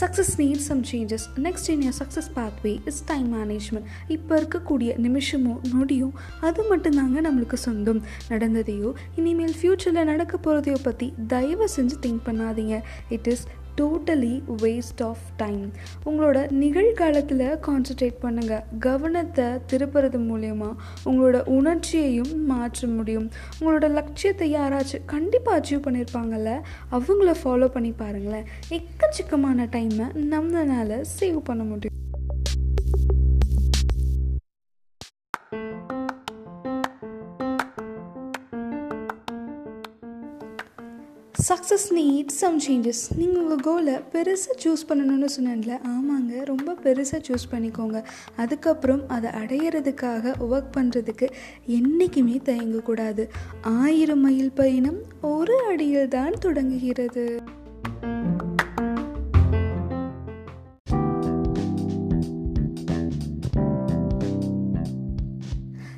Success need some changes next in year success pathway is time management இப்போ இருக்கக்கூடிய நிமிஷமோ நொடியும் அது மட்டும்தாங்க நம்மளுக்கு சொந்தம். நடந்ததையோ இனிமேல் ஃப்யூச்சரில் நடக்க போகிறதையோ பற்றி தயவு செஞ்சு திங்க் பண்ணாதீங்க. It is totally waste of time உங்களோட நிகழ்காலத்தில் கான்சன்ட்ரேட் பண்ணுங்கள் கவனத்தை திருப்புறது மூலயமா உங்களோட உணர்ச்சியையும் மாற்ற முடியும். உங்களோட லட்சியத்தை யாராச்சும் கண்டிப்பாக அச்சீவ் பண்ணியிருப்பாங்கல்ல அவங்கள ஃபாலோ பண்ணி பாருங்களேன். எக்கச்சக்கமான டைமை நம்மளால் சேவ் பண்ண முடியும். சக்ஸஸ் நீட் சம் சேஞ்சஸ் நீங்கள் உங்கள் கோலை பெருசாக சூஸ் பண்ணணும்னு சொன்னேன்ல ஆமாங்க. ரொம்ப பெருசாக சூஸ் பண்ணிக்கோங்க. அதுக்கப்புறம் அதை அடையிறதுக்காக ஒர்க் பண்ணுறதுக்கு என்றைக்குமே தயங்கக்கூடாது. ஆயிரம் மைல் பயணம் ஒரு அடியில் தான் தொடங்குகிறது.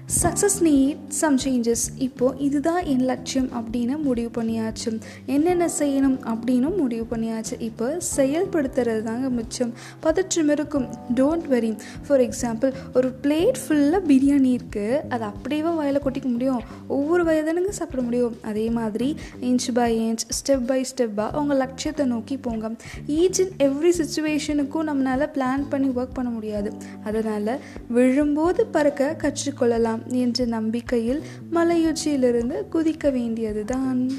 சக்ஸஸ் நீட் சம் சேஞ்சஸ் இப்போது இதுதான் என் லட்சியம் அப்படின்னு முடிவு பண்ணியாச்சு. என்னென்ன செய்யணும் அப்படின்னும் முடிவு பண்ணியாச்சு. இப்போ செயல்படுத்துறது தாங்க மிச்சம். பதற்றம் இருக்கும். டோன்ட் வெரி ஃபார் எக்ஸாம்பிள் ஒரு பிளேட் ஃபுல்லாக பிரியாணி இருக்குது அதை அப்படியே வயலை கொட்டிக்க முடியும்? ஒவ்வொரு வயதனுங்க சாப்பிட முடியும். அதே மாதிரி inch by inch step by ஸ்டெப்பாக அவங்க லட்சியத்தை நோக்கி போங்க. ஈச் அண்ட் எவ்ரி சுச்சுவேஷனுக்கும் நம்மளால் பிளான் பண்ணி ஒர்க் பண்ண முடியாது. அதனால் விழும்போது பறக்க கற்றுக்கொள்ளலாம். என்ற நம்பிக்கையில் மலையுச்சியிலிருந்து குதிக்க வேண்டியதுதான்.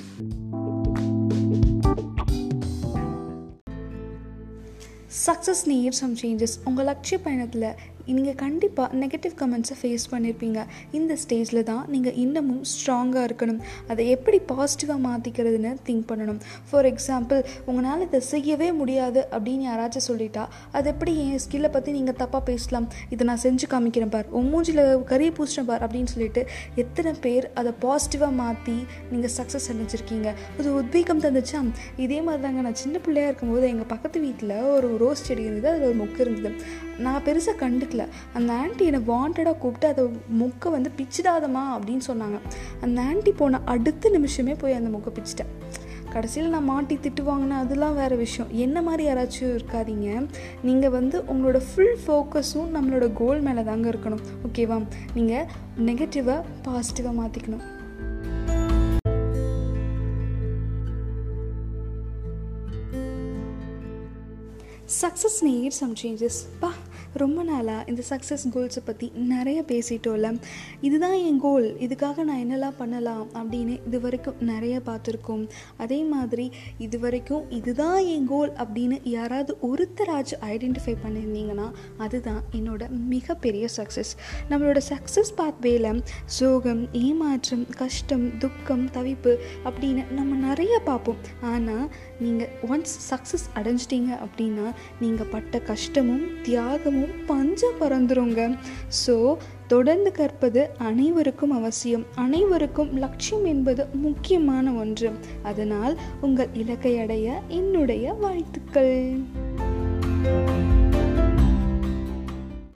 சக்ஸஸ் நீர் சம் சேஞ்சஸ் உங்கள் லட்சிய பயணத்தில் நீங்கள் கண்டிப்பாக நெகட்டிவ் கமெண்ட்ஸை ஃபேஸ் பண்ணியிருப்பீங்க இந்த ஸ்டேஜில் தான் நீங்கள் இன்னமும் ஸ்ட்ராங்காக இருக்கணும். அதை எப்படி பாசிட்டிவாக மாற்றிக்கிறதுன்னு திங்க் பண்ணணும். ஃபார் எக்ஸாம்பிள் உங்களால் இதை செய்யவே முடியாது அப்படின்னு யாராச்சும் சொல்லிட்டா அது எப்படி என் ஸ்கில்லை பற்றி நீங்கள் தப்பாக பேசலாம்? இதை நான் செஞ்சு காமிக்கிறேன் பார். உன் மூஞ்சில் கறி பூசினேன் பார் அப்படின்னு சொல்லிட்டு எத்தனை பேர் அதை பாசிட்டிவாக மாற்றி நீங்கள் சக்ஸஸ் அடைஞ்சிருக்கீங்க? அது உத்வேகம் தந்துச்சா? இதே மாதிரி தாங்க நான் சின்ன பிள்ளையாக இருக்கும்போது எங்கள் பக்கத்து வீட்டில் ஒரு ரோஸ் செடி இருந்தது. அதில் ஒரு மொக்கு இருந்தது. நான் பெருசாக கண்டுக்கல. அந்த ஆண்டி என்னை வாண்டடாக கூப்பிட்டு அதை முக்கை வந்து பிச்சிடாதம்மா அப்படின்னு சொன்னாங்க. அந்த ஆண்டி போன அடுத்த நிமிஷமே போய் அந்த முக்கை பிச்சிட்டேன். கடைசியில் நான் மாட்டி திட்டுவாங்கன்னா அதெல்லாம் வேறு விஷயம். என்ன மாதிரி யாராச்சும் இருக்காதீங்க. நீங்கள் வந்து உங்களோட ஃபுல் ஃபோக்கஸும் நம்மளோட கோல் மேலே தாங்க இருக்கணும் ஓகேவா நீங்கள் நெகட்டிவாக பாசிட்டிவாக மாற்றிக்கணும் சக்ஸஸ் நீட் சம் சேஞ்சஸ் பா ரொம்ப நாளாக இந்த சக்ஸஸ் கோல்ஸை பற்றி நிறைய பேசிட்டோம்ல. இதுதான் என் கோல் இதுக்காக நான் என்னெல்லாம் பண்ணலாம் அப்படின்னு இது வரைக்கும் நிறைய பார்த்துருக்கோம். அதே மாதிரி இது வரைக்கும் இதுதான் என் கோல் அப்படின்னு யாராவது ஒருத்தராச்சும் ஐடென்டிஃபை பண்ணியிருந்தீங்கன்னா அதுதான் என்னோட மிகப்பெரிய சக்ஸஸ் நம்மளோட சக்ஸஸ் பாத்வேல சோகம் ஏமாற்றம் கஷ்டம் துக்கம் தவிப்பு அப்படின்னு நம்ம நிறைய பார்ப்போம். ஆனால் நீங்கள் ஒன்ஸ் சக்ஸஸ் அடைஞ்சிட்டீங்க அப்படின்னா நீங்கள் பட்ட கஷ்டமும் தியாகமும் பஞ்சம் பறந்துருங்க. ஸோ தொடர்ந்து கற்பது அனைவருக்கும் அவசியம். அனைவருக்கும் லட்சியம் என்பது முக்கியமான ஒன்று. அதனால் உங்கள் இலக்கை அடைய என்னுடைய வாழ்த்துக்கள்.